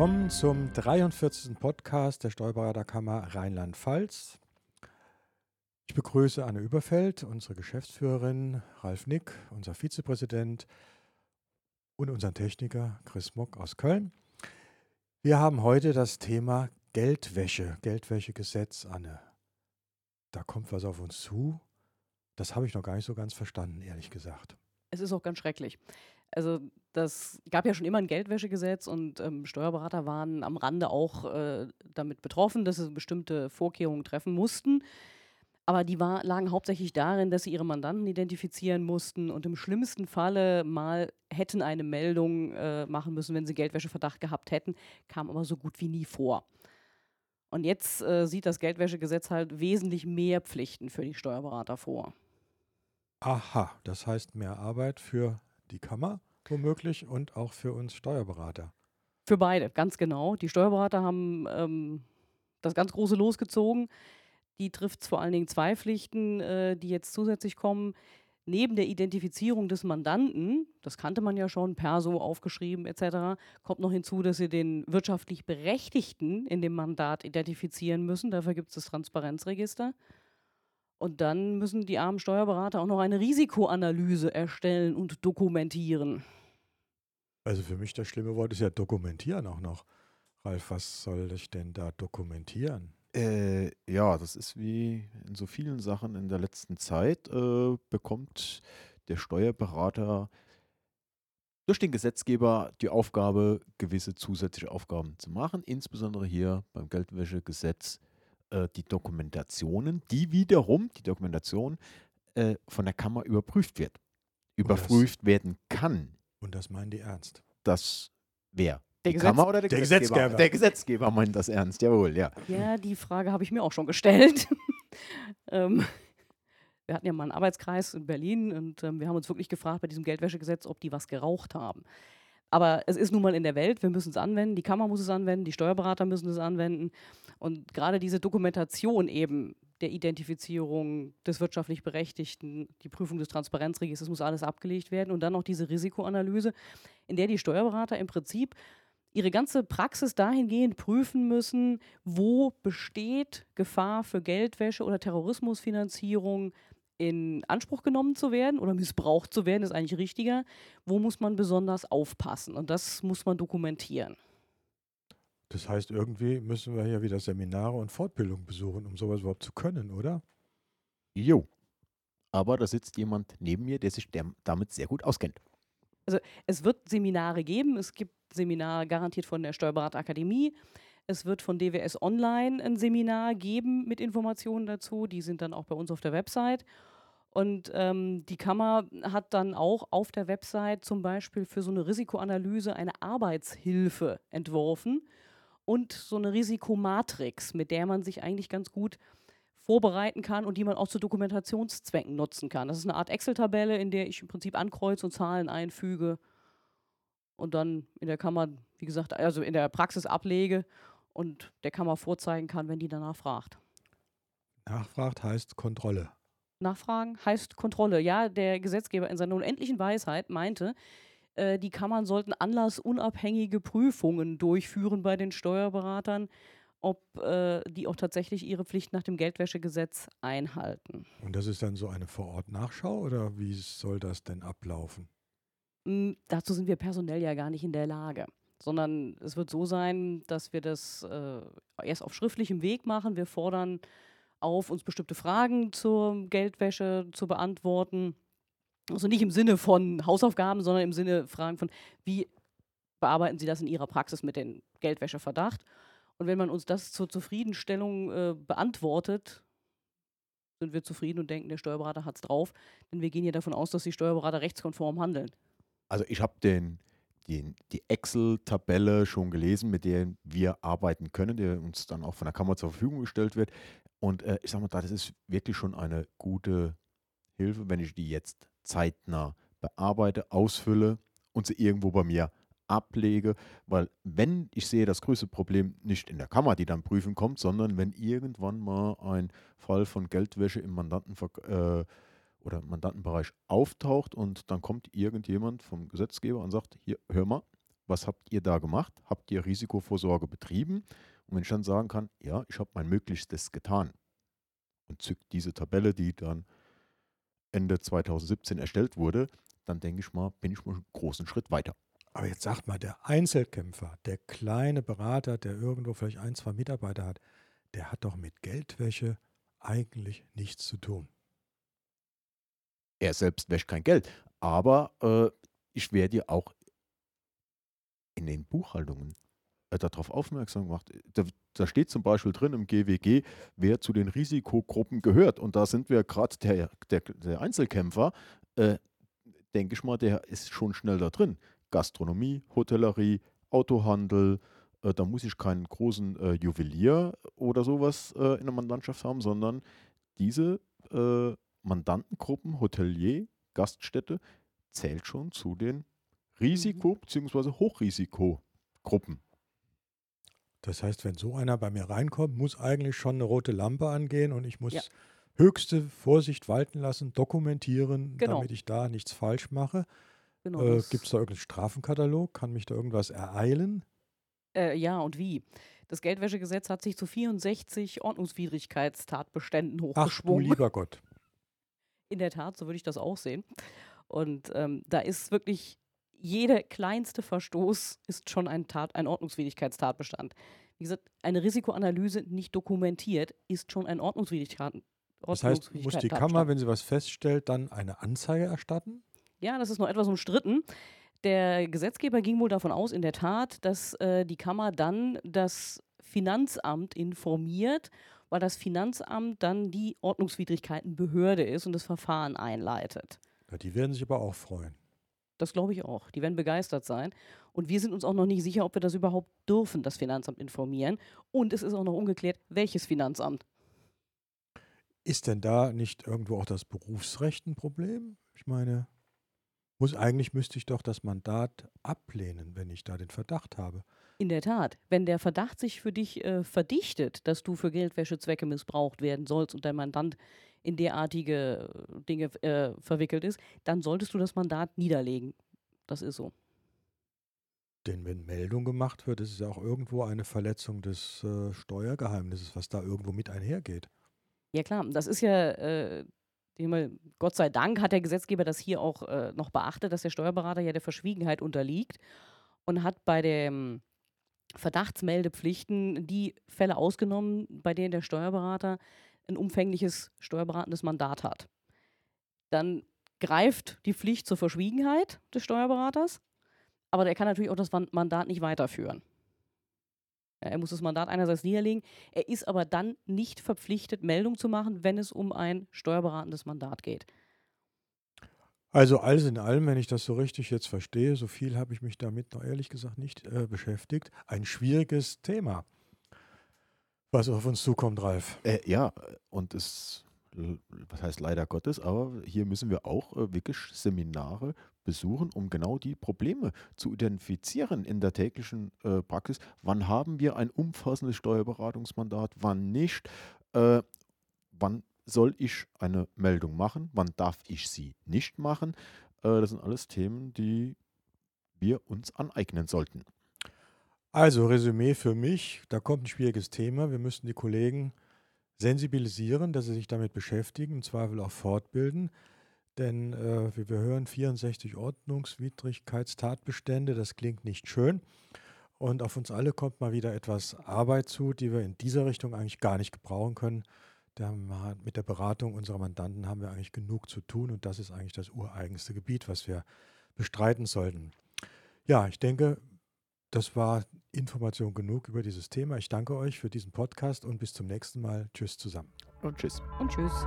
willkommen zum 43. Podcast der Steuerberaterkammer Rheinland-Pfalz. Ich begrüße Anne Überfeld, unsere Geschäftsführerin, Ralf Nick, unser Vizepräsident und unseren Techniker Chris Mock aus Köln. Wir haben heute das Thema Geldwäsche, Geldwäschegesetz, Anne. Da kommt was auf uns zu. Das habe ich noch gar nicht so ganz verstanden, ehrlich gesagt. Es ist auch ganz schrecklich. Also das gab ja schon immer ein Geldwäschegesetz und ähm, Steuerberater waren am Rande auch äh, damit betroffen, dass sie bestimmte Vorkehrungen treffen mussten. Aber die war, lagen hauptsächlich darin, dass sie ihre Mandanten identifizieren mussten und im schlimmsten Falle mal hätten eine Meldung äh, machen müssen, wenn sie Geldwäscheverdacht gehabt hätten, kam aber so gut wie nie vor. Und jetzt äh, sieht das Geldwäschegesetz halt wesentlich mehr Pflichten für die Steuerberater vor. Aha, das heißt mehr Arbeit für die Kammer womöglich und auch für uns Steuerberater. Für beide, ganz genau. Die Steuerberater haben ähm, das ganz große losgezogen. Die trifft vor allen Dingen zwei Pflichten, äh, die jetzt zusätzlich kommen. Neben der Identifizierung des Mandanten, das kannte man ja schon, Perso aufgeschrieben etc., kommt noch hinzu, dass sie den wirtschaftlich Berechtigten in dem Mandat identifizieren müssen. Dafür gibt es das Transparenzregister. Und dann müssen die armen Steuerberater auch noch eine Risikoanalyse erstellen und dokumentieren. Also für mich das schlimme Wort ist ja dokumentieren auch noch. Ralf, was soll ich denn da dokumentieren? Äh, ja, das ist wie in so vielen Sachen in der letzten Zeit, äh, bekommt der Steuerberater durch den Gesetzgeber die Aufgabe, gewisse zusätzliche Aufgaben zu machen, insbesondere hier beim Geldwäschegesetz äh, die Dokumentationen, die wiederum, die Dokumentation äh, von der Kammer überprüft wird, überprüft werden kann. Und das meinen die ernst. Das wer? Der die Gesetz- Kammer oder der, der Gesetzgeber? Gesetzgeber. Der Gesetzgeber meint das ernst, jawohl, ja. Ja, die Frage habe ich mir auch schon gestellt. ähm, wir hatten ja mal einen Arbeitskreis in Berlin und ähm, wir haben uns wirklich gefragt bei diesem Geldwäschegesetz, ob die was geraucht haben. Aber es ist nun mal in der Welt, wir müssen es anwenden, die Kammer muss es anwenden, die Steuerberater müssen es anwenden. Und gerade diese Dokumentation eben der Identifizierung des wirtschaftlich Berechtigten, die Prüfung des Transparenzregisters, muss alles abgelegt werden. Und dann noch diese Risikoanalyse, in der die Steuerberater im Prinzip ihre ganze Praxis dahingehend prüfen müssen, wo besteht Gefahr für Geldwäsche oder Terrorismusfinanzierung in Anspruch genommen zu werden oder missbraucht zu werden, ist eigentlich richtiger. Wo muss man besonders aufpassen? Und das muss man dokumentieren. Das heißt, irgendwie müssen wir hier wieder Seminare und Fortbildung besuchen, um sowas überhaupt zu können, oder? Jo. Aber da sitzt jemand neben mir, der sich damit sehr gut auskennt. Es wird Seminare geben. Es gibt Seminare garantiert von der Steuerberaterakademie. Es wird von DWS Online ein Seminar geben mit Informationen dazu. Die sind dann auch bei uns auf der Website. Und ähm, die Kammer hat dann auch auf der Website zum Beispiel für so eine Risikoanalyse eine Arbeitshilfe entworfen und so eine Risikomatrix, mit der man sich eigentlich ganz gut vorbereiten kann und die man auch zu Dokumentationszwecken nutzen kann. Das ist eine Art Excel-Tabelle, in der ich im Prinzip ankreuze und Zahlen einfüge und dann in der Kammer, wie gesagt, also in der Praxis ablege und der Kammer vorzeigen kann, wenn die danach fragt. Nachfragt heißt Kontrolle. Nachfragen heißt Kontrolle. Ja, der Gesetzgeber in seiner unendlichen Weisheit meinte, äh, die Kammern sollten anlassunabhängige Prüfungen durchführen bei den Steuerberatern, ob äh, die auch tatsächlich ihre Pflicht nach dem Geldwäschegesetz einhalten. Und das ist dann so eine Vor-Ort-Nachschau oder wie soll das denn ablaufen? Mm, Dazu sind wir personell ja gar nicht in der Lage, sondern es wird so sein, dass wir das äh, erst auf schriftlichem Weg machen. Wir fordern auf, uns bestimmte Fragen zur Geldwäsche zu beantworten. Also nicht im Sinne von Hausaufgaben, sondern im Sinne Fragen von, wie bearbeiten Sie das in Ihrer Praxis mit dem Geldwäscheverdacht? Und wenn man uns das zur Zufriedenstellung äh, beantwortet, sind wir zufrieden und denken, der Steuerberater hat es drauf. Denn wir gehen ja davon aus, dass die Steuerberater rechtskonform handeln. Also ich habe den, den, die Excel-Tabelle schon gelesen, mit der wir arbeiten können, der uns dann auch von der Kammer zur Verfügung gestellt wird. Und äh, ich sage mal, das ist wirklich schon eine gute Hilfe, wenn ich die jetzt zeitnah bearbeite, ausfülle und sie irgendwo bei mir ablege, weil wenn ich sehe das größte Problem nicht in der Kammer, die dann prüfen kommt, sondern wenn irgendwann mal ein Fall von Geldwäsche im Mandanten äh, oder Mandantenbereich auftaucht und dann kommt irgendjemand vom Gesetzgeber und sagt, hier, hör mal, was habt ihr da gemacht? Habt ihr Risikovorsorge betrieben? Und wenn ich dann sagen kann, ja, ich habe mein Möglichstes getan und zückt diese Tabelle, die dann Ende 2017 erstellt wurde, dann denke ich mal, bin ich mal einen großen Schritt weiter. Aber jetzt sagt mal, der Einzelkämpfer, der kleine Berater, der irgendwo vielleicht ein, zwei Mitarbeiter hat, der hat doch mit Geldwäsche eigentlich nichts zu tun. Er selbst wäscht kein Geld, aber äh, ich werde dir auch in den Buchhaltungen darauf aufmerksam gemacht. Da, da, steht zum Beispiel drin im GWG, wer zu den Risikogruppen gehört. Und da sind wir gerade der, der, der, Einzelkämpfer, äh, denke ich mal, der ist schon schnell da drin. Gastronomie, Hotellerie, Autohandel, äh, da muss ich keinen großen äh, Juwelier oder sowas äh, in der Mandantschaft haben, sondern diese äh, Mandantengruppen, Hotelier, Gaststätte, zählt schon zu den Risiko- mhm. bzw. Hochrisikogruppen. Das heißt, wenn so einer bei mir reinkommt, muss eigentlich schon eine rote Lampe angehen und ich muss ja. höchste Vorsicht walten lassen, dokumentieren, genau. damit ich da nichts falsch mache. Genau, äh, Gibt es da irgendeinen Strafenkatalog? Kann mich da irgendwas ereilen? Äh, ja, und wie? Das Geldwäschegesetz hat sich zu 64 Ordnungswidrigkeitstatbeständen hochgeschwungen. Ach du lieber Gott. In der Tat, so würde ich das auch sehen. Und ähm, da ist wirklich jeder kleinste Verstoß ist schon ein, Tat, ein Ordnungswidrigkeitstatbestand. Wie gesagt, eine Risikoanalyse nicht dokumentiert ist schon ein Ordnungswidrigkeit. Das heißt, muss die Kammer, wenn sie was feststellt, dann eine Anzeige erstatten? Ja, das ist noch etwas umstritten. Der Gesetzgeber ging wohl davon aus, in der Tat, dass äh, die Kammer dann das Finanzamt informiert, weil das Finanzamt dann die Ordnungswidrigkeitenbehörde ist und das Verfahren einleitet. Ja, die werden sich aber auch freuen. Das glaube ich auch. Die werden begeistert sein. Und wir sind uns auch noch nicht sicher, ob wir das überhaupt dürfen, das Finanzamt informieren. Und es ist auch noch ungeklärt, welches Finanzamt. Ist denn da nicht irgendwo auch das Berufsrecht ein Problem? Ich meine, muss eigentlich müsste ich doch das Mandat ablehnen, wenn ich da den Verdacht habe. In der Tat, wenn der Verdacht sich für dich äh, verdichtet, dass du für Geldwäschezwecke missbraucht werden sollst und dein Mandant in derartige äh, Dinge äh, verwickelt ist, dann solltest du das Mandat niederlegen. Das ist so. Denn wenn Meldung gemacht wird, ist es ja auch irgendwo eine Verletzung des äh, Steuergeheimnisses, was da irgendwo mit einhergeht. Ja klar, das ist ja, äh, Gott sei Dank hat der Gesetzgeber das hier auch äh, noch beachtet, dass der Steuerberater ja der Verschwiegenheit unterliegt und hat bei den Verdachtsmeldepflichten die Fälle ausgenommen, bei denen der Steuerberater ein umfängliches steuerberatendes Mandat hat. Dann greift die Pflicht zur Verschwiegenheit des Steuerberaters, aber der kann natürlich auch das Mandat nicht weiterführen. Er muss das Mandat einerseits niederlegen, er ist aber dann nicht verpflichtet, Meldung zu machen, wenn es um ein steuerberatendes Mandat geht. Also alles in allem, wenn ich das so richtig jetzt verstehe, so viel habe ich mich damit noch ehrlich gesagt nicht äh, beschäftigt, ein schwieriges Thema was auf uns zukommt, Ralf. Äh, ja, und es, was heißt leider Gottes, aber hier müssen wir auch äh, wirklich Seminare besuchen, um genau die Probleme zu identifizieren in der täglichen äh, Praxis. Wann haben wir ein umfassendes Steuerberatungsmandat, wann nicht? Äh, wann soll ich eine Meldung machen? Wann darf ich sie nicht machen? Äh, das sind alles Themen, die wir uns aneignen sollten. Also Resümee für mich, da kommt ein schwieriges Thema. Wir müssen die Kollegen sensibilisieren, dass sie sich damit beschäftigen, im Zweifel auch fortbilden. Denn äh, wie wir hören, 64 Ordnungswidrigkeitstatbestände, das klingt nicht schön. Und auf uns alle kommt mal wieder etwas Arbeit zu, die wir in dieser Richtung eigentlich gar nicht gebrauchen können. Da mit der Beratung unserer Mandanten haben wir eigentlich genug zu tun und das ist eigentlich das ureigenste Gebiet, was wir bestreiten sollten. Ja, ich denke, das war Information genug über dieses Thema. Ich danke euch für diesen Podcast und bis zum nächsten Mal. Tschüss zusammen. Und tschüss. Und tschüss.